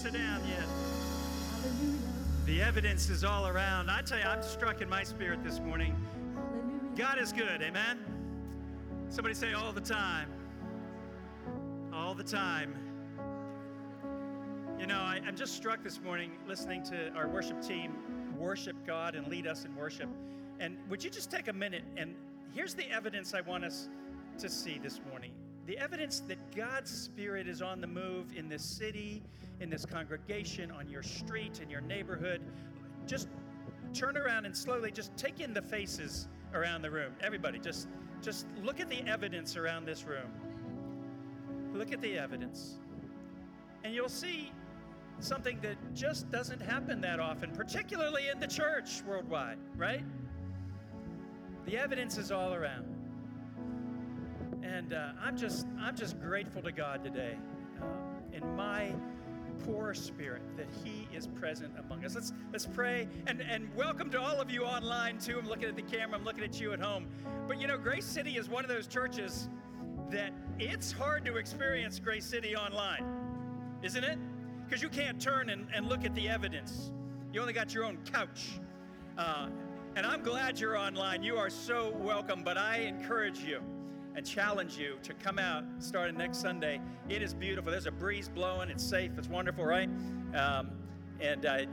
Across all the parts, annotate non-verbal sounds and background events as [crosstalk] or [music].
sit down yet. The evidence is all around. I tell you, I'm struck in my spirit this morning. God is good, amen? Somebody say all the time. All the time. You know, I, am just struck this morning listening to our worship team worship God and lead us in worship. And would you just take a minute and here's the evidence I want us to see this morning the evidence that God's Spirit is on the move in this city, in this congregation, on your street, in your neighborhood. Just turn around and slowly just take in the faces around the room. Everybody, just, just look at the evidence around this room. Look at the evidence. And you'll see something that just doesn't happen that often, particularly in the church worldwide, right? The evidence is all around. And uh, I'm just I'm just grateful to God today uh, in my poor spirit that He is present among us. Let's let's pray and and welcome to all of you online too. I'm looking at the camera. I'm looking at you at home. But you know, Grace City is one of those churches that it's hard to experience Grace City online, isn't it? Because you can't turn and, and look at the evidence. You only got your own couch. Uh, and I'm glad you're online. You are so welcome. But I encourage you and challenge you to come out starting next Sunday. It is beautiful. There's a breeze blowing. It's safe. It's wonderful, right? Um, and uh,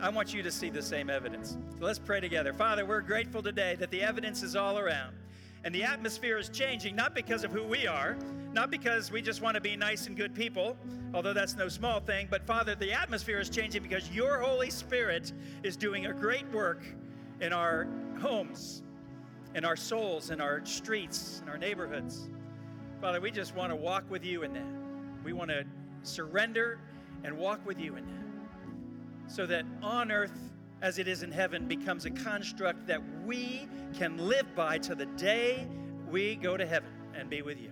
I want you to see the same evidence. So let's pray together. Father, we're grateful today that the evidence is all around. And the atmosphere is changing, not because of who we are, not because we just want to be nice and good people, although that's no small thing, but Father, the atmosphere is changing because your Holy Spirit is doing a great work in our homes in our souls, in our streets, in our neighborhoods. Father, we just want to walk with you in that. We want to surrender and walk with you in that. So that on earth, as it is in heaven, becomes a construct that we can live by to the day we go to heaven and be with you.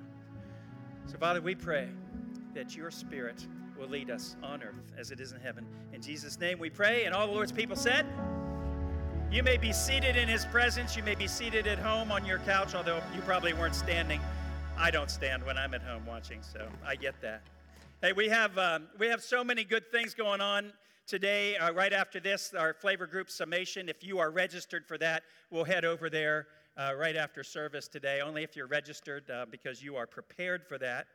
So, Father, we pray that your Spirit will lead us on earth as it is in heaven. In Jesus' name we pray, and all the Lord's people said, you may be seated in his presence. You may be seated at home on your couch, although you probably weren't standing. I don't stand when I'm at home watching, so I get that. Hey, we have, um, we have so many good things going on today. Uh, right after this, our flavor group summation. If you are registered for that, we'll head over there uh, right after service today, only if you're registered uh, because you are prepared for that.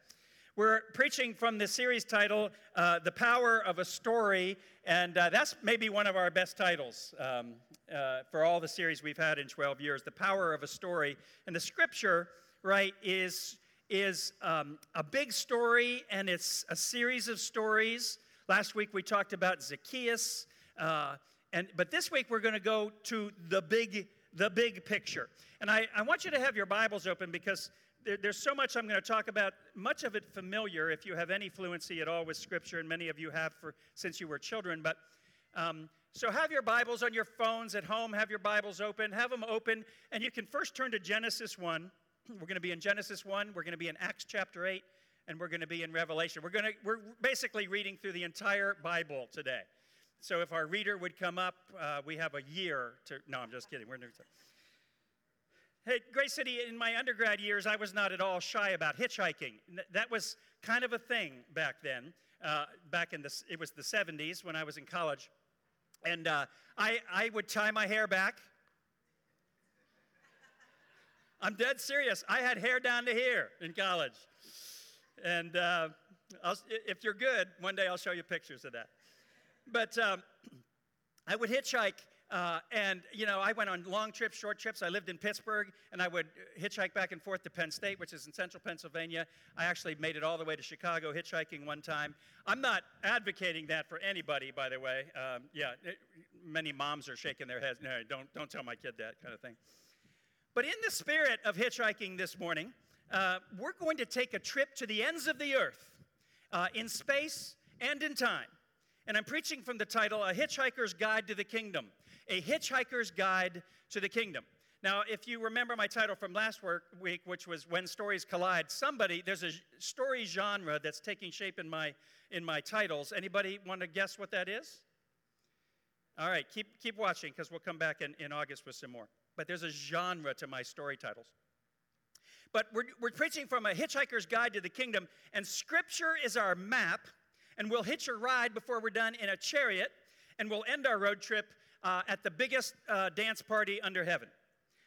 We're preaching from the series title, uh, The Power of a Story, and uh, that's maybe one of our best titles um, uh, for all the series we've had in 12 years, The Power of a Story. And the scripture, right, is, is um, a big story, and it's a series of stories. Last week we talked about Zacchaeus, uh, and, but this week we're going to go to the big, the big picture. And I, I want you to have your Bibles open because there, there's so much I'm going to talk about, much of it familiar if you have any fluency at all with Scripture, and many of you have for, since you were children. But um, so have your Bibles on your phones at home, have your Bibles open, have them open, and you can first turn to Genesis 1. [clears throat] We're going to be in Genesis 1, we're going to be in Acts chapter 8, and we're going to be in Revelation. We're, going to, we're basically reading through the entire Bible today. So if our reader would come up, uh, we have a year to. No, I'm just kidding. We're. Hey, Grace City, in my undergrad years, I was not at all shy about hitchhiking. That was kind of a thing back then. Uh, back in the, it was the 70s when I was in college. And uh, I, I would tie my hair back. I'm dead serious. I had hair down to here in college. And uh, if you're good, one day I'll show you pictures of that. But um, [clears throat] I would hitchhike uh, and, you know, I went on long trips, short trips. I lived in Pittsburgh, and I would hitchhike back and forth to Penn State, which is in central Pennsylvania. I actually made it all the way to Chicago hitchhiking one time. I'm not advocating that for anybody, by the way. Um, yeah, it, many moms are shaking their heads. No, don't, don't tell my kid that kind of thing. But in the spirit of hitchhiking this morning, uh, we're going to take a trip to the ends of the earth uh, in space and in time. And I'm preaching from the title, A Hitchhiker's Guide to the Kingdom a hitchhiker's guide to the kingdom. Now, if you remember my title from last week, which was When Stories Collide, somebody, there's a story genre that's taking shape in my, in my titles. Anybody want to guess what that is? All right, keep, keep watching because we'll come back in, in August with some more. But there's a genre to my story titles. But we're, we're preaching from a hitchhiker's guide to the kingdom, and scripture is our map and we'll hitch a ride before we're done in a chariot, and we'll end our road trip uh, at the biggest uh, dance party under heaven.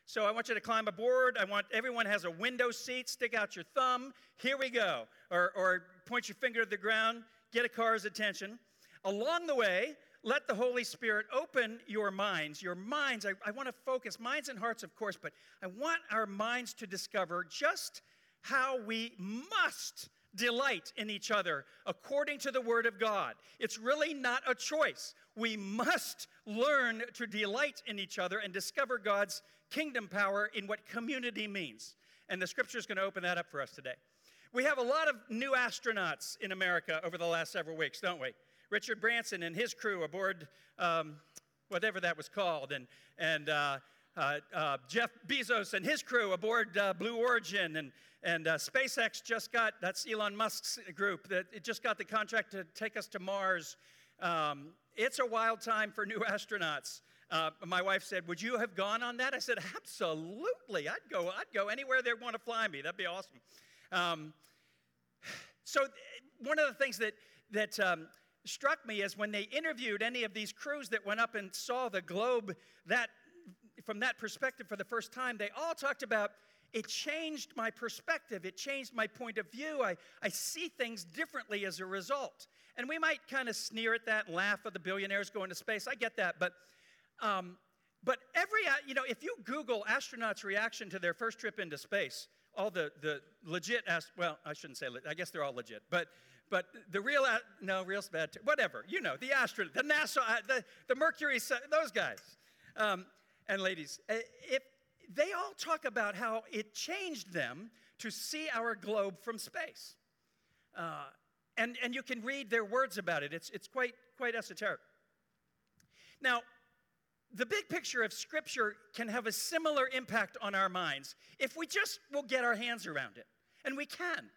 So I want you to climb aboard. I want everyone has a window seat. Stick out your thumb. Here we go. Or, or point your finger to the ground. Get a car's attention. Along the way, let the Holy Spirit open your minds. Your minds, I, I want to focus, minds and hearts, of course, but I want our minds to discover just how we must delight in each other according to the Word of God. It's really not a choice. We must learn to delight in each other and discover God's kingdom power in what community means. And the scripture is going to open that up for us today. We have a lot of new astronauts in America over the last several weeks, don't we? Richard Branson and his crew aboard um, whatever that was called, and, and uh, uh, uh, Jeff Bezos and his crew aboard uh, Blue Origin, and, and uh, SpaceX just got that's Elon Musk's group that it just got the contract to take us to Mars. Um, it's a wild time for new [laughs] astronauts. Uh, my wife said, "Would you have gone on that?" I said, "Absolutely. I'd go. I'd go anywhere they want to fly me. That'd be awesome." Um, so, one of the things that that um, struck me is when they interviewed any of these crews that went up and saw the globe that from that perspective for the first time, they all talked about it changed my perspective. It changed my point of view. I, I see things differently as a result. And we might kind of sneer at that and laugh at the billionaires going to space. I get that. But, um, but every, uh, you know, if you Google astronauts' reaction to their first trip into space, all the, the legit, ast- well, I shouldn't say, I guess they're all legit, but, but the real, no, real's bad, whatever, you know, the astronaut, the NASA, uh, the, the Mercury, those guys um, and ladies, uh, if, they all talk about how it changed them to see our globe from space. Uh, and, and you can read their words about it. It's, it's quite, quite esoteric. Now, the big picture of Scripture can have a similar impact on our minds if we just will get our hands around it. And we can.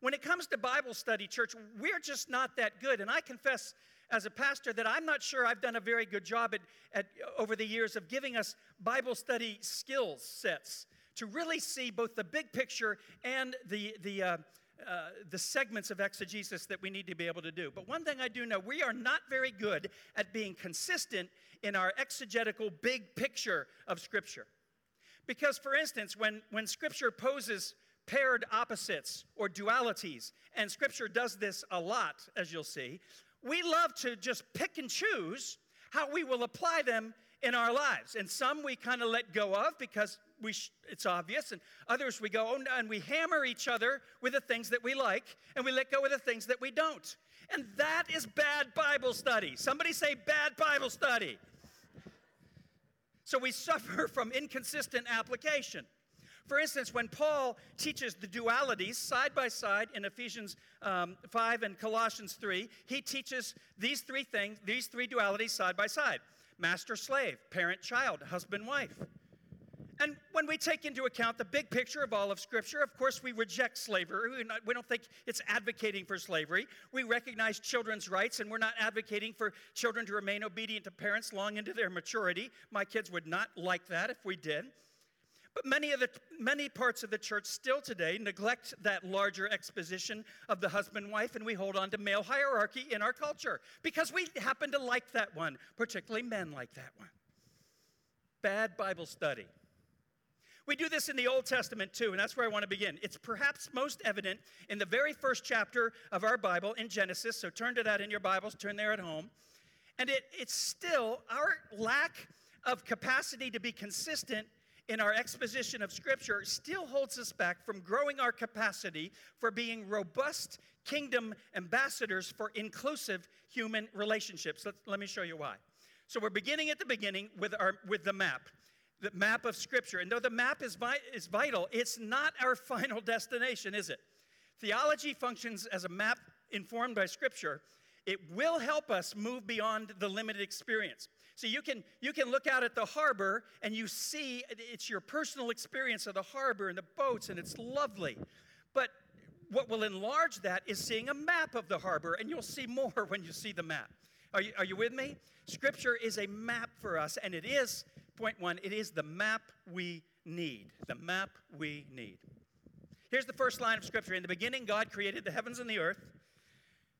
When it comes to Bible study, church, we're just not that good. And I confess as a pastor that I'm not sure I've done a very good job at, at, over the years of giving us Bible study skills sets to really see both the big picture and the, the, uh, uh, the segments of exegesis that we need to be able to do. But one thing I do know we are not very good at being consistent in our exegetical big picture of Scripture. Because, for instance, when, when Scripture poses paired opposites or dualities, and Scripture does this a lot, as you'll see, we love to just pick and choose how we will apply them in our lives. And some we kind of let go of because we sh- it's obvious, and others we go oh, and we hammer each other with the things that we like, and we let go of the things that we don't. And that is bad Bible study. Somebody say bad Bible study. So we [laughs] suffer from inconsistent application. For instance, when Paul teaches the dualities side by side in Ephesians um, 5 and Colossians 3, he teaches these three things, these three dualities side by side master slave, parent child, husband wife. And when we take into account the big picture of all of Scripture, of course, we reject slavery. We don't think it's advocating for slavery. We recognize children's rights, and we're not advocating for children to remain obedient to parents long into their maturity. My kids would not like that if we did. But many, of the, many parts of the church still today neglect that larger exposition of the husband wife, and we hold on to male hierarchy in our culture because we happen to like that one, particularly men like that one. Bad Bible study. We do this in the Old Testament too, and that's where I want to begin. It's perhaps most evident in the very first chapter of our Bible in Genesis, so turn to that in your Bibles, turn there at home. And it, it's still our lack of capacity to be consistent in our exposition of Scripture still holds us back from growing our capacity for being robust kingdom ambassadors for inclusive human relationships. Let, let me show you why. So we're beginning at the beginning with, our, with the map, the map of Scripture. And though the map is, vi- is vital, it's not our [laughs] final destination, is it? Theology functions as a map informed by Scripture. It will help us move beyond the limited experience. So you can, you can look out at the harbor and you see it's your personal experience of the harbor and the boats, and it's lovely. But what will enlarge that is seeing a map of the harbor, and you'll see more [laughs] when you see the map. Are you, are you with me? Scripture is a map for us, and it is, point one, it is the map we need. The map we need. Here's the first line of Scripture In the beginning, God created the heavens and the earth.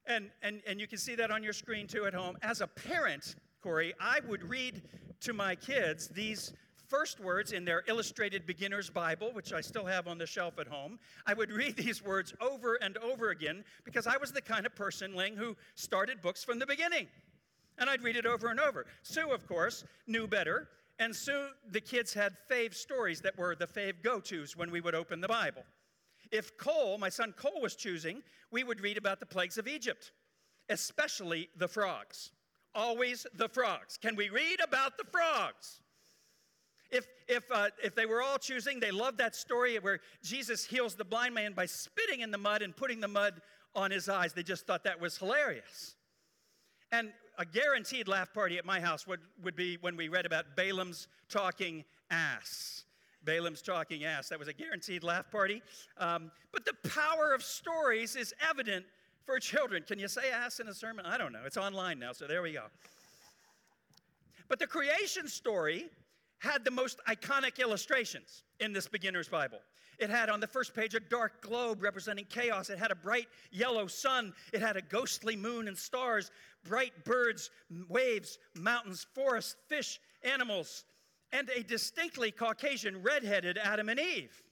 And, and, and you can see that on your screen too at home. As a parent, Corey, I would read to my kids these first words in their illustrated beginner's Bible, which I still have on the shelf at home. I would read these words over and over again because I was the kind of person, Ling, who started books from the beginning. And I'd read it over and over. Sue, of course, knew better. And Sue, the kids had fave stories that were the fave go tos when we would open the Bible. If Cole, my son Cole, was choosing, we would read about the plagues of Egypt, especially the frogs. Always the frogs. Can we read about the frogs? If, if, uh, if they were all choosing, they loved that story where Jesus heals the blind man by spitting in the mud and putting the mud on his eyes. They just thought that was hilarious. And a guaranteed laugh party at my house would, would be when we read about Balaam's talking ass. Balaam's talking ass. That was a guaranteed laugh party. Um, but the power of stories is evident for children. Can you say ass in a sermon? I don't know. It's online now, so there we go. But the creation story had the most iconic illustrations in this beginner's Bible. It had on the first page a dark globe representing chaos. It had a bright yellow sun. It had a ghostly moon and stars, bright birds, waves, mountains, forests, fish, animals, and a distinctly Caucasian redheaded Adam and Eve,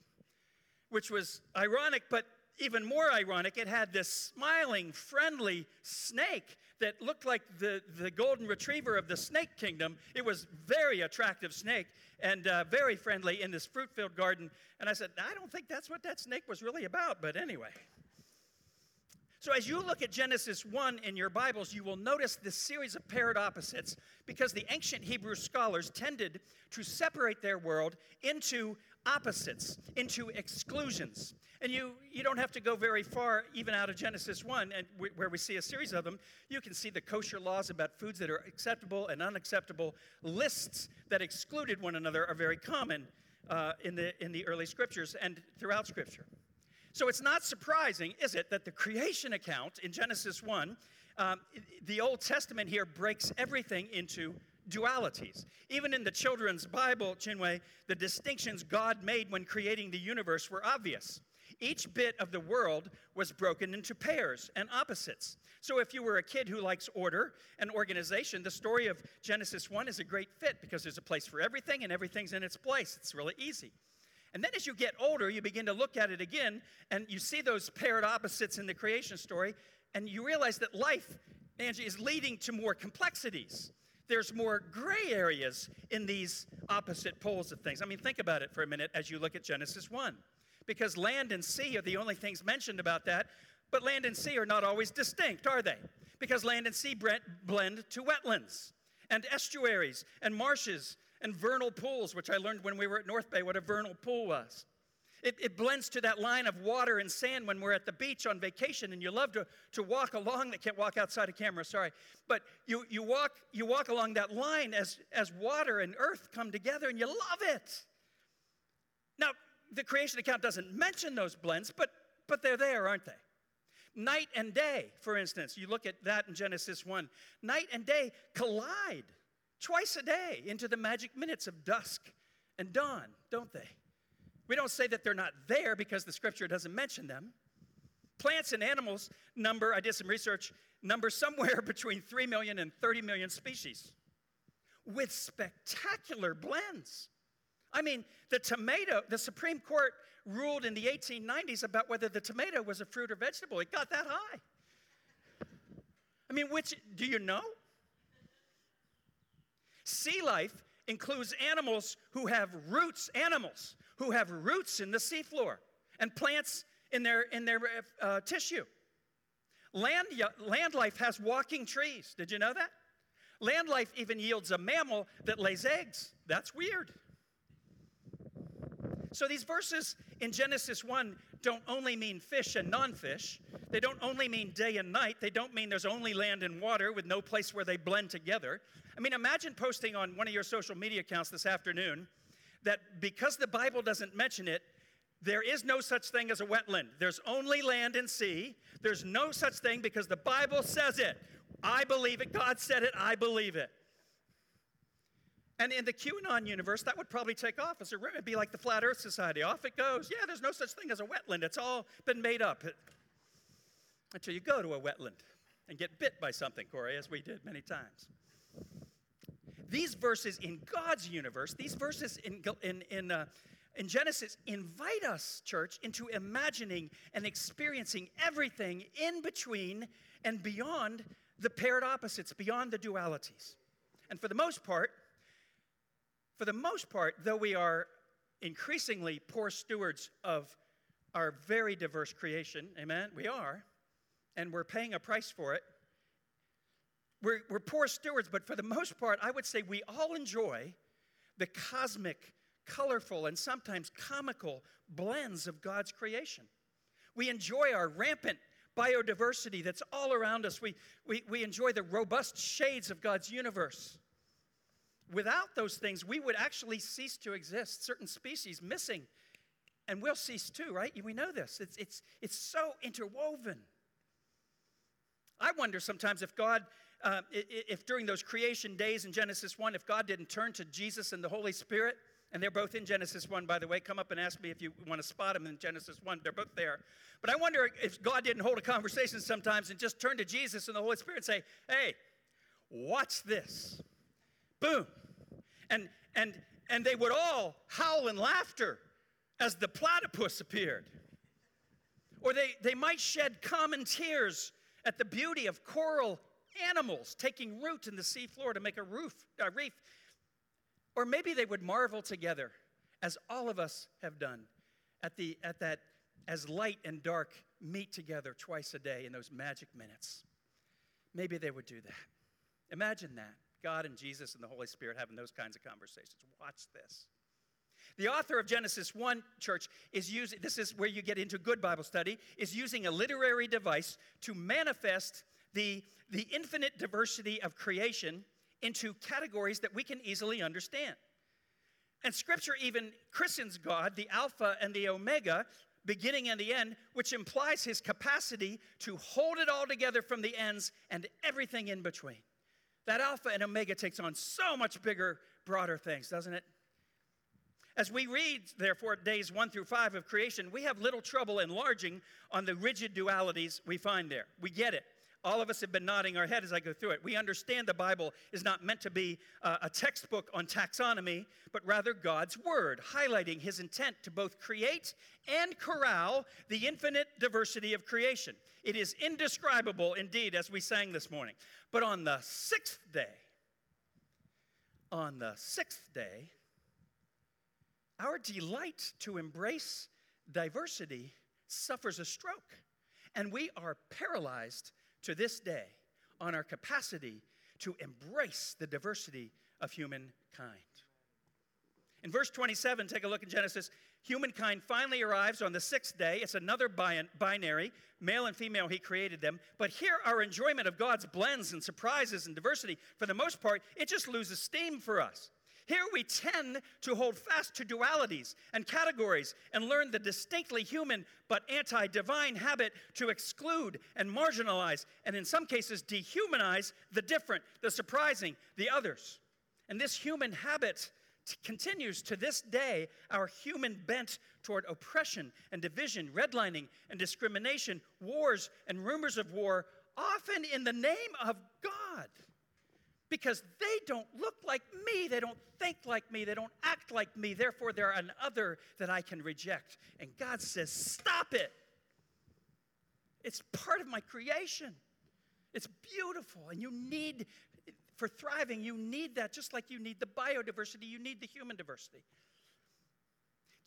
which was ironic, but even more ironic, it had this smiling, friendly snake that looked like the, the golden retriever of the snake kingdom. It was very attractive snake and uh, very friendly in this fruit-filled garden. And I said, I don't think that's what that snake was really about, but anyway. So, as you look at Genesis 1 in your Bibles, you will notice this series of paired opposites because the ancient Hebrew scholars tended to separate their world into opposites, into exclusions. And you, you don't have to go very far, even out of Genesis 1, and where we see a series of them. You can see the kosher laws about foods that are acceptable and unacceptable. Lists that excluded one another are very common uh, in, the, in the early scriptures and throughout scripture. So it's not surprising, is it, that the creation account in Genesis 1, um, the Old Testament here breaks everything into dualities. Even in the children's Bible, Chinwe, the distinctions God made when creating the universe were obvious. Each bit of the world was broken into pairs and opposites. So if you were a kid who likes order and organization, the story of Genesis 1 is a great fit because there's a place for everything and everything's in its place. It's really easy. And then as you get older, you begin to look at it again and you see those paired opposites in the creation story, and you realize that life, Angie, is leading to more complexities. There's more gray areas in these opposite poles of things. I mean, think about it for a minute as you look at Genesis 1 because land and sea are the only things mentioned about that. But land and sea are not always distinct, are they? Because land and sea blend to wetlands and estuaries and marshes and vernal pools, which I learned when we were at North Bay what a vernal pool was. It, it, blends to that line of water and sand when we're at the beach on vacation and you love to, to walk along. They can't walk outside of camera, sorry. But you, you, walk, you walk along that line as, as water and earth come together and you love it. Now, the creation account doesn't mention those blends, but, but they're there, aren't they? Night and day, for instance, you look at that in Genesis 1. Night and day collide twice a day into the magic minutes of dusk and dawn, don't they? We don't say that they're not there because the scripture doesn't mention them. Plants and animals number, I did some research, number somewhere [laughs] between 3 million and 30 million species with spectacular blends. I mean, the tomato, the Supreme Court ruled in the 1890s about whether the tomato was a fruit or vegetable. It got that high. I mean, which, do you know? Sea life includes animals who have roots, animals who have roots in the seafloor and plants in their, in their uh, tissue. Land, land life has walking trees. Did you know that? Land life even yields a mammal that lays eggs. That's weird. So these verses in Genesis 1 don't only mean fish and non fish. They don't only mean day and night. They don't mean there's only land and water with no place where they blend together. I mean, imagine posting on one of your social media accounts this afternoon that because the Bible doesn't mention it, there is no such thing as a wetland. There's only land and sea. There's no such thing because the Bible says it. I believe it. God said it. I believe it. And in the QAnon universe, that would probably take off as a. It'd be like the Flat Earth Society. Off it goes. Yeah, there's no such thing as a wetland. It's all been made up until you go to a wetland. and get bit by something, Corey, as we did many times. These verses in God's universe, these verses in, in, in, uh, in Genesis invite us, church, into imagining and experiencing everything in between and beyond the paired opposites, beyond the dualities. And for the most part, for the most part, though we are increasingly poor stewards of our very diverse creation, amen, we are, and we're paying a price for it. We're, we're poor stewards, but for the most part, I would say we all enjoy the cosmic, colorful, and sometimes comical blends of God's creation. We enjoy our rampant biodiversity that's all around us. We, we, we enjoy the robust shades of God's universe. Without those things, we would actually cease to exist, certain species missing, and we'll cease too, right? We know this. It's, it's, it's so interwoven. I wonder sometimes if God, uh, if during those creation days in Genesis 1, if God didn't turn to Jesus and the Holy Spirit, and they're both in Genesis 1, by the way. Come up and ask me if you want to spot them in Genesis 1. They're both there. But I wonder if God didn't hold a conversation sometimes and just turn to Jesus and the Holy Spirit and say, hey, watch this. Boom. And, and, and they would all howl in laughter as the platypus appeared. Or they, they might shed common tears at the beauty of coral animals taking root in the seafloor to make a roof, a reef. Or maybe they would marvel together, as all of us have done, at, the, at that as light and dark meet together twice a day in those magic minutes. Maybe they would do that. Imagine that. God and Jesus and the Holy Spirit having those kinds of conversations. Watch this. The author of Genesis 1 church is using this is where you get into good Bible study is using a literary device to manifest the the infinite diversity of creation into categories that we can easily understand. And scripture even christens God the alpha and the omega, beginning and the end, which implies his capacity to hold it all together from the ends and everything in between. That Alpha and Omega takes on so much bigger, broader things, doesn't it? As we read, therefore, days one through five of creation, we have little trouble enlarging on the rigid dualities we find there. We get it. All of us have been nodding our head as I go through it. We understand the Bible is not meant to be uh, a textbook on taxonomy, but rather God's Word, highlighting His intent to both create and corral the infinite diversity of creation. It is indescribable indeed, as we sang this morning. But on the sixth day, on the sixth day, our delight to embrace diversity suffers a stroke, and we are paralyzed to this day on our capacity to embrace the diversity of humankind. In verse 27, take a look in Genesis. Humankind finally arrives on the sixth day. It's another binary, male and female, he created them. But here, our enjoyment of God's blends and surprises and diversity, for the most part, it just loses steam for us. Here we tend to hold fast to dualities and categories and learn the distinctly human but anti divine habit to exclude and marginalize and, in some cases, dehumanize the different, the surprising, the others. And this human habit t- continues to this day our human bent toward oppression and division, redlining and discrimination, wars and rumors of war, often in the name of God because they don't look like me, they don't think like me, they don't act like me, therefore they're an other that I can reject. And God says, Stop it. It's part of my creation. It's beautiful, and you need, for thriving, you need that just like you need the biodiversity, you need the human diversity.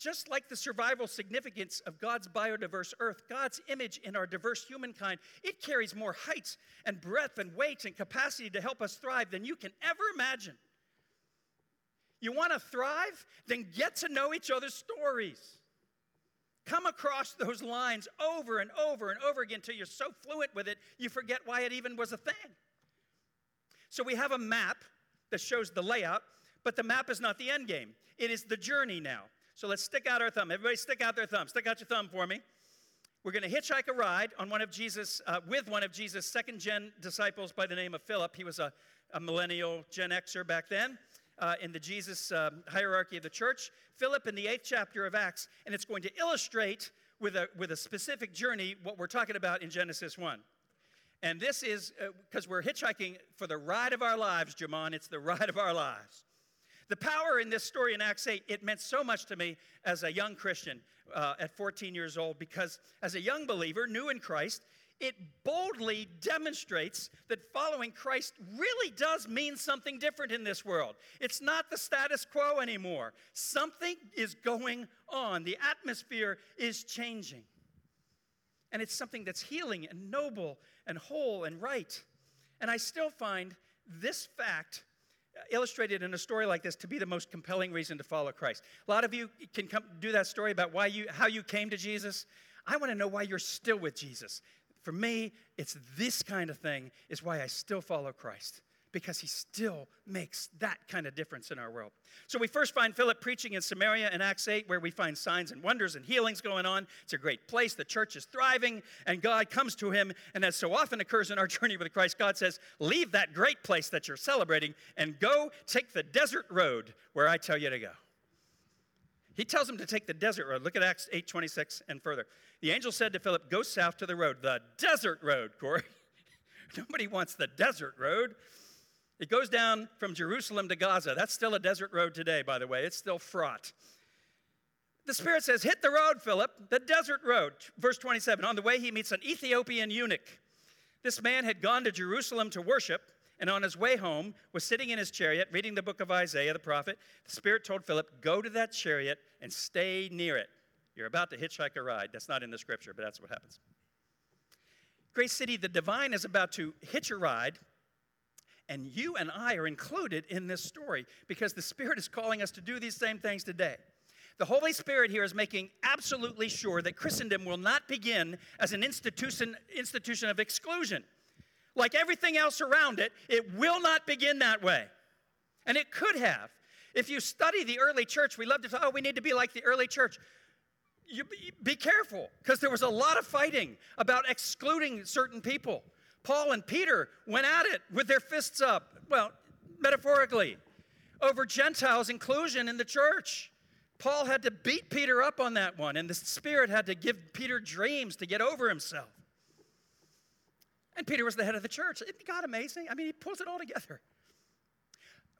Just like the survival significance of God's biodiverse earth, God's image in our diverse humankind, it carries more height and breadth and weight and capacity to help us thrive than you can ever imagine. You want to thrive? Then get to know each other's stories. Come across those lines over and over and over again until you're so fluent with it, you forget why it even was a thing. So we have a map that shows the layout, but the map is not the end game. It is the journey now. So let's stick out our thumb. Everybody, stick out their thumb. Stick out your thumb for me. We're going to hitchhike a ride on one of Jesus, uh, with one of Jesus' second gen disciples by the name of Philip. He was a, a millennial Gen Xer back then uh, in the Jesus uh, hierarchy of the church. Philip in the eighth chapter of Acts, and it's going to illustrate with a, with a specific journey what we're talking about in Genesis 1. And this is because uh, we're hitchhiking for the ride of our lives, Jamon. It's the ride of our lives. The power in this story in Acts 8, it meant so much to me as a young Christian uh, at 14 years old because as a young believer, new in Christ, it boldly demonstrates that following Christ really does mean something different in this world. It's not the status quo anymore. Something is going on, the atmosphere is changing. And it's something that's healing and noble and whole and right. And I still find this fact illustrated in a story like this to be the most compelling reason to follow Christ. A lot of you can come do that story about why you how you came to Jesus. I want to know why you're still with Jesus. For me, it's this kind of thing is why I still follow Christ because he still makes that kind of difference in our world. So we first find Philip preaching in Samaria in Acts 8, where we find signs and wonders and healings going on. It's a great place. The church is thriving, and God comes to him. And as so often occurs in our [laughs] journey with Christ, God says, Leave that great place that you're celebrating and go take the desert road where I tell you to go. He tells him to take the desert road. Look at Acts 8 26 and further. The angel said to Philip, Go south to the road, the desert road, Corey. [laughs] Nobody wants the desert road. It goes down from Jerusalem to Gaza. That's still a desert road today, by the way. It's still fraught. The Spirit says, Hit the road, Philip, the desert road. Verse 27 On the way, he meets an Ethiopian eunuch. This man had gone to Jerusalem to worship and on his way home was sitting in his chariot reading the book of Isaiah the prophet. The Spirit told Philip, Go to that chariot and stay near it. You're about to hitchhike a ride. That's not in the scripture, but that's what happens. Grace City, the divine is about to hitch a ride, and you and I are included in this story because the Spirit is calling us to do these same things today. The Holy Spirit here is making absolutely sure that Christendom will not begin as an institution, institution of exclusion like everything else around it, it will not begin that way. And it could have. If you study the early church, we love to talk, oh, we need to be like the early church. You, be careful, because there was a lot of fighting about excluding certain people. Paul and Peter went at it with their fists up, well, metaphorically, over Gentiles' inclusion in the church. Paul had to beat Peter up on that one, and the Spirit had to give Peter dreams to get over himself. And Peter was the head of the church. Isn't God amazing? I mean, he pulls it all together.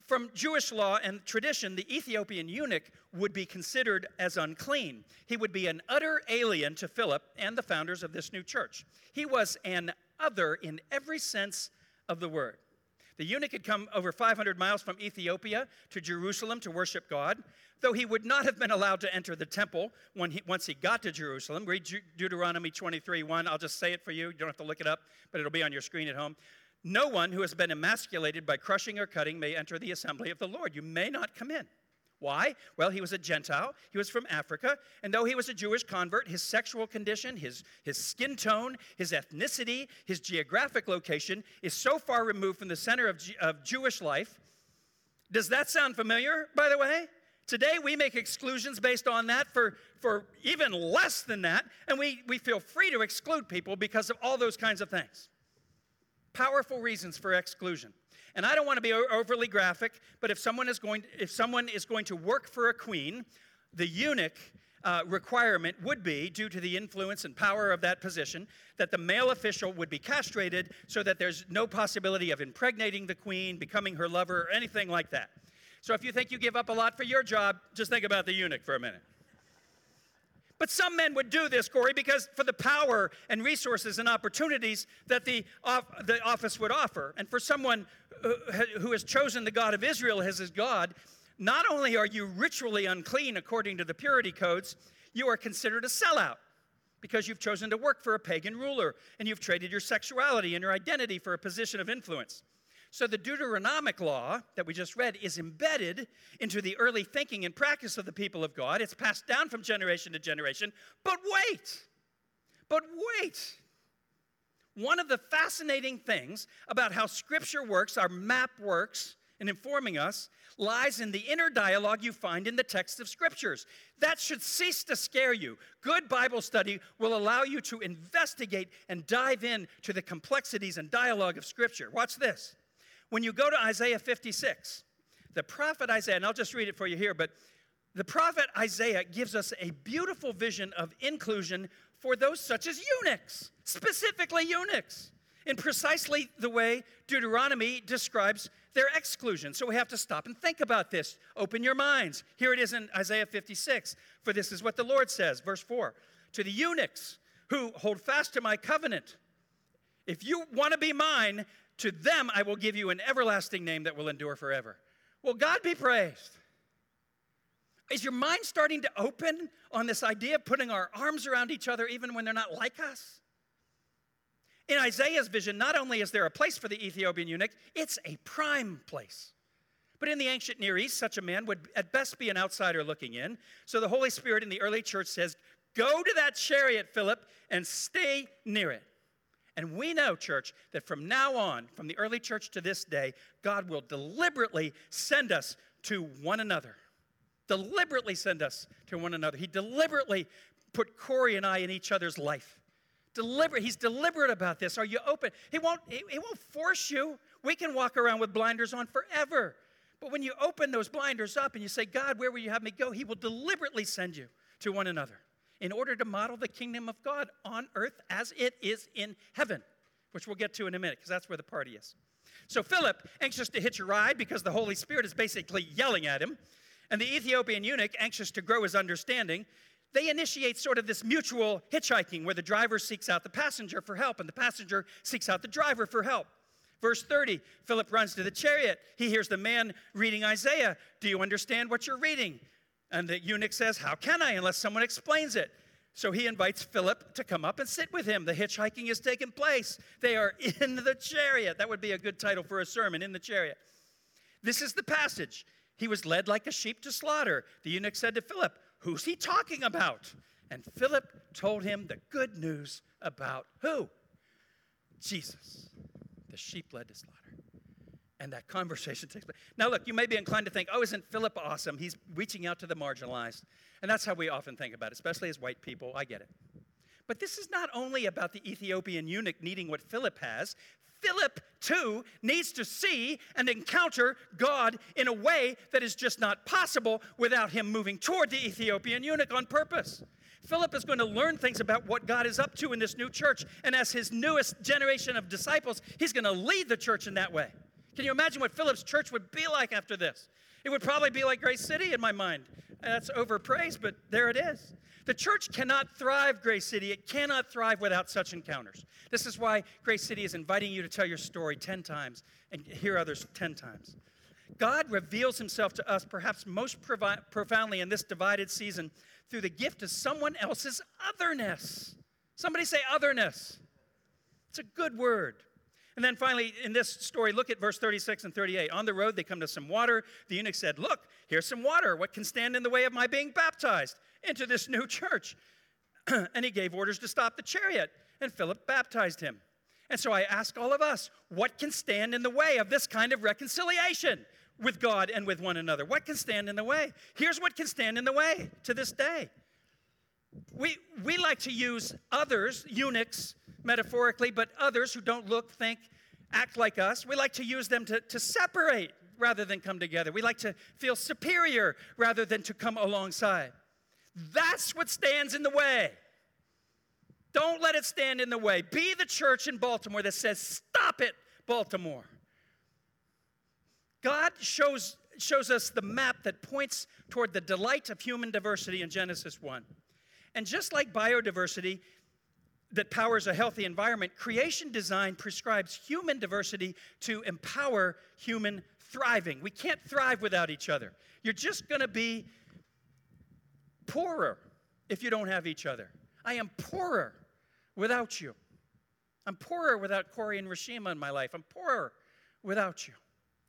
From Jewish law and tradition, the Ethiopian eunuch would be considered as unclean. He would be an utter alien to Philip and the founders of this new church. He was an other in every sense of the word. The eunuch had come over 500 miles from Ethiopia to Jerusalem to worship God. Though he would not have been allowed to enter the temple when he, once he got to Jerusalem, read Deuteronomy 23 1. I'll just say it for you. You don't have to look it up, but it'll be on your screen at home. No one who has been emasculated by crushing or cutting may enter the assembly of the Lord. You may not come in. Why? Well, he was a Gentile. He was from Africa. And though he was a Jewish convert, his sexual condition, his, his skin tone, his ethnicity, his geographic location is so far removed from the center of, of Jewish life. Does that sound familiar, by the way? Today, we make exclusions based on that for, for even less than that, and we, we feel free to exclude people because of all those kinds of things. Powerful reasons for exclusion. And I don't want to be overly graphic, but if someone is going, if someone is going to work for a queen, the eunuch uh, requirement would be, due to the influence and power of that position, that the male official would be castrated so that there's no possibility of impregnating the queen, becoming her lover, or anything like that. So if you think you give up a lot for your job, just think about the eunuch for a minute. But some men would do this, Corey, because for the power and resources and opportunities that the, the office would offer. And for someone uh, who has chosen the God of Israel as his God, not only are you ritually unclean according to the purity codes, you are considered a sellout because you've chosen to work for a pagan ruler and you've traded your sexuality and your identity for a position of influence. So the Deuteronomic law that we just read is embedded into the early thinking and practice of the people of God. It's passed down from generation to generation. But wait, but wait. One of the fascinating things about how Scripture works, our map works, in informing us lies in the inner dialogue you find in the text of scriptures. That should cease to scare you. Good Bible study will allow you to investigate and dive in to the complexities and dialogue of scripture. Watch this. When you go to Isaiah 56, the prophet Isaiah, and I'll just read it for you here, but the prophet Isaiah gives us a beautiful vision of inclusion for those such as eunuchs, specifically eunuchs. in precisely the way Deuteronomy describes their exclusion. So we have to stop and think about this. Open your minds. Here it is in Isaiah 56. For this is what the Lord says, verse 4 To the eunuchs who hold fast to my covenant, if you want to be mine, to them I will give you an everlasting name that will endure forever. Well, God be praised. Is your mind starting to open on this idea of putting our arms around each other even when they're not like us? In Isaiah's vision, not only is there a place for the Ethiopian eunuch, it's a prime place. But in the ancient Near East, such a man would at best be an outsider looking in. So the Holy Spirit in the early church says, Go to that chariot, Philip, and stay near it. And we know, church, that from now on, from the early church to this day, God will deliberately send us to one another. Deliberately send us to one another. He deliberately put Corey and I in each other's life. Deliberate. He's deliberate about this. Are you open? He won't, he, he won't force you. We can walk around with blinders on forever. But when you open those blinders up and you say, God, where will you have me go? He will deliberately send you to one another in order to model the kingdom of God on earth as it is in heaven, which we'll get to in a minute because that's where the party is. So Philip, anxious to hitch a ride because the Holy Spirit is basically yelling at him, and the Ethiopian eunuch, anxious to grow his understanding, they initiate sort of this mutual hitchhiking where the driver seeks out the passenger for help and the passenger seeks out the driver for help. Verse 30, Philip runs to the chariot. He hears the man reading Isaiah. Do you understand what you're reading? And the eunuch says, How can I unless someone explains it? So he invites Philip to come up and sit with him. The hitchhiking has taken place. They are [laughs] in the chariot. That would be a good title for a sermon, in the chariot. This is the passage. He was led like a sheep to slaughter. The eunuch said to Philip, Who's he talking about? And Philip told him the good news about who? Jesus, the sheep led to slaughter. And that conversation [laughs] takes place. Now, look, you may be inclined to think, oh, isn't Philip awesome? He's reaching out to the marginalized. And that's how we often think about it, especially as white people. I get it. But this is not only about the Ethiopian eunuch needing what Philip has. Philip, too, needs to see and encounter God in a way that is just not possible without him moving toward the Ethiopian eunuch on purpose. Philip is going to learn things about what God is up to in this new church. And as his newest generation of disciples, he's going to lead the church in that way. Can you imagine what Philip's church would be like after this? It would probably be like Grace City in my mind. That's overpraised, but there it is. The church cannot thrive, Grace City. It cannot thrive without such encounters. This is why Grace City is inviting you to tell your story 10 times and hear others 10 times. God reveals himself to us perhaps most provi- profoundly in this divided season through the gift of someone else's otherness. Somebody say otherness. It's a good word. And then finally, in this story, look at verse 36 and 38. On the road, they come to some water. The eunuch said, Look, here's some water. What can stand in the way of my being baptized into this new church? [clears throat] and he gave orders to stop the chariot, and Philip baptized him. And so I ask all of us, what can stand in the way of this kind of reconciliation with God and with one another? What can stand in the way? Here's what can stand in the way to this day. We, we like to use others, eunuchs, metaphorically, but others who don't look, think, act like us, we like to use them to, to separate rather than come together. We like to feel superior rather than to come alongside. That's what stands in the way. Don't let it stand in the way. Be the church in Baltimore that says, Stop it, Baltimore. God shows, shows us the map that points toward the delight of human diversity in Genesis 1. And just like biodiversity, that powers a healthy environment, creation design prescribes human diversity to empower human thriving. We can't thrive without each other. You're just going to be poorer if you don't have each other. I am poorer without you. I'm poorer without Corey and Rashima in my life. I'm poorer without you.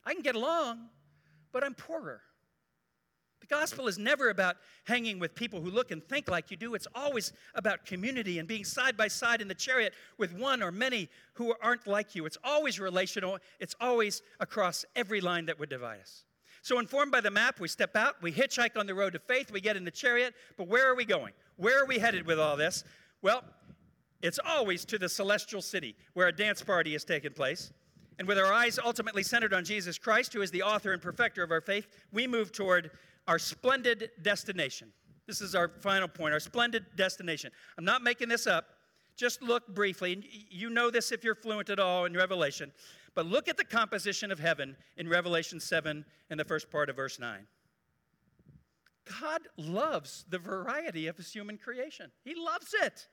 I can get along, but I'm poorer. The gospel is never about hanging with people who look and think like you do. It's always about community and being side by side in the chariot with one or many who aren't like you. It's always relational, it's always across every line that would divide us. So, informed by the map, we step out, we hitchhike on the road to faith, we get in the chariot, but where are we going? Where are we headed with all this? Well, it's always to the celestial city where a dance party is taking place. And with our eyes ultimately centered on Jesus Christ, who is the author and perfecter of our faith, we move toward our splendid destination. This is our final point, our splendid destination. I'm not making this up. just look briefly, and you know this if you're fluent at all in Revelation, but look at the composition of heaven in Revelation 7 and the first part of verse 9. God loves the variety of his human creation, He loves it.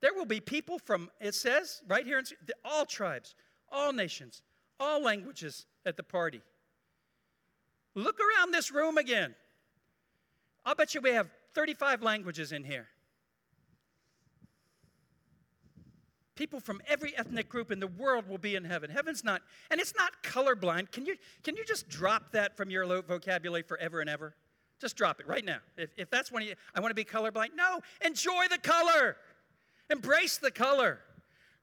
There will be people from, it says right here, in all tribes, all nations, all languages at the party. Look around this room again. I'll bet you we have 35 languages in here. People from every ethnic group in the world will be in heaven. Heaven's not, and it's not colorblind. Can you, can you just drop that from your vocabulary forever and ever? Just drop it right now. If, if that's one of you, I want to be colorblind. No, enjoy the color, embrace the color.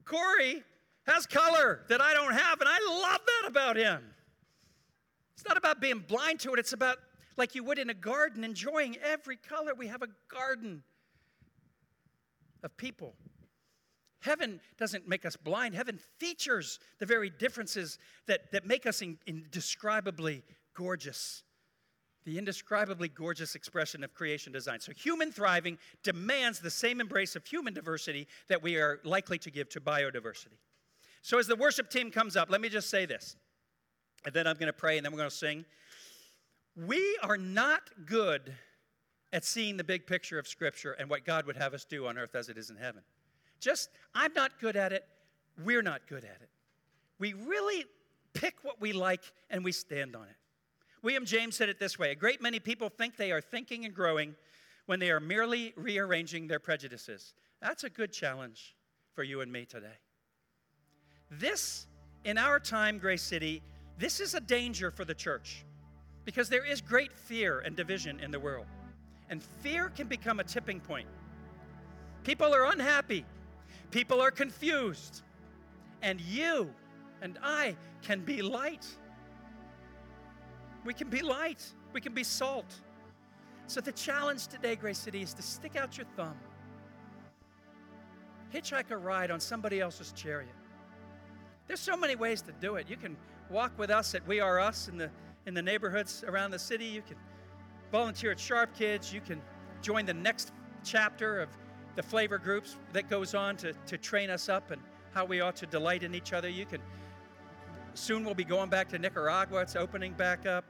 Corey has color that I don't have, and I love that about him. It's not about being blind to it, it's about like you would in a garden, enjoying every color. We have a garden of people. Heaven doesn't make us blind. Heaven features the very differences that, that make us indescribably gorgeous. The indescribably gorgeous expression of creation design. So, human thriving demands the same embrace of human diversity that we are likely to give to biodiversity. So, as the worship team comes up, let me just say this. And then I'm going to pray and then we're going to sing. We are not good at seeing the big picture of Scripture and what God would have us do on earth as it is in heaven. Just, I'm not good at it. We're not good at it. We really pick what we like and we stand on it. William James said it this way A great many people think they are thinking and growing when they are merely rearranging their prejudices. That's a good challenge for you and me today. This, in our time, Grace City, this is a danger for the church because there is great fear and division in the world. And fear can become a tipping point. People are unhappy, people are confused, and you and I can be light. We can be light, we can be salt. So, the challenge today, Grace City, is to stick out your thumb, hitchhike a ride on somebody else's chariot. There's so many ways to do it. You can walk with us at We Are Us in the in the neighborhoods around the city. You can volunteer at Sharp Kids. You can join the next chapter of the flavor groups that goes on to, to train us up and how we ought to delight in each other. You can soon we'll be going back to Nicaragua. It's opening back up.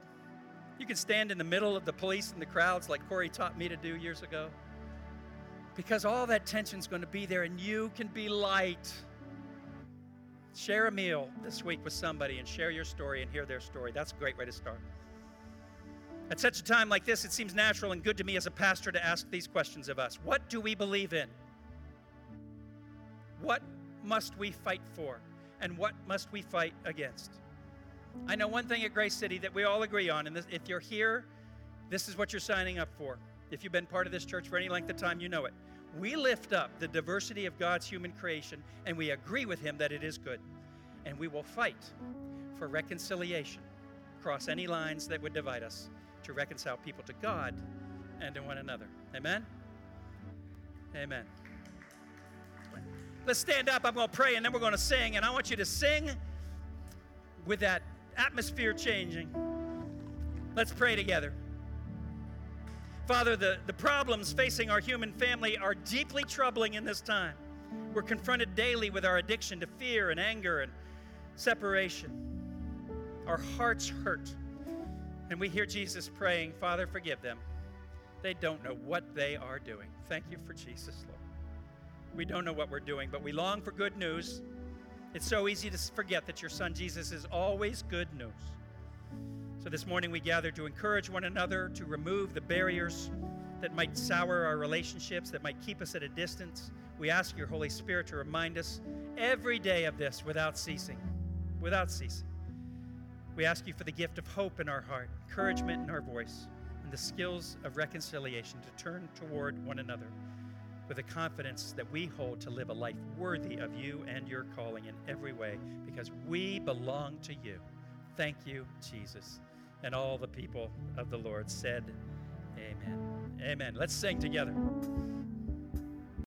You can stand in the middle of the police and the crowds like Corey taught me to do years ago. Because all that tension's going to be there and you can be light. Share a meal this week with somebody and share your story and hear their story. That's a great way to start. At such a time like this, it seems natural and good to me as a pastor to ask these questions of us What do we believe in? What must we fight for? And what must we fight against? I know one thing at Grace City that we all agree on, and this, if you're here, this is what you're signing up for. If you've been part of this church for any length of time, you know it. We lift up the diversity of God's human creation and we agree with Him that it is good. And we will fight for reconciliation across any lines that would divide us to reconcile people to God and to one another. Amen? Amen. Let's stand up. I'm going to pray and then we're going to sing. And I want you to sing with that atmosphere changing. Let's pray together. Father, the, the problems facing our human family are deeply troubling in this time. We're confronted daily with our addiction to fear and anger and separation. Our hearts hurt. And we hear Jesus praying, Father, forgive them. They don't know what they are doing. Thank you for Jesus, Lord. We don't know what we're doing, but we long for good news. It's so easy to forget that your son Jesus is always good news. So this morning we gather to encourage one another, to remove the barriers that might sour our relationships, that might keep us at a distance. We ask your Holy Spirit to remind us every day of this without ceasing. Without ceasing. We ask you for the gift of hope in our heart, encouragement in our voice, and the skills of reconciliation to turn toward one another with the confidence that we hold to live a life worthy of you and your calling in every way because we belong to you. Thank you, Jesus. And all the people of the Lord said, Amen. Amen. Let's sing together.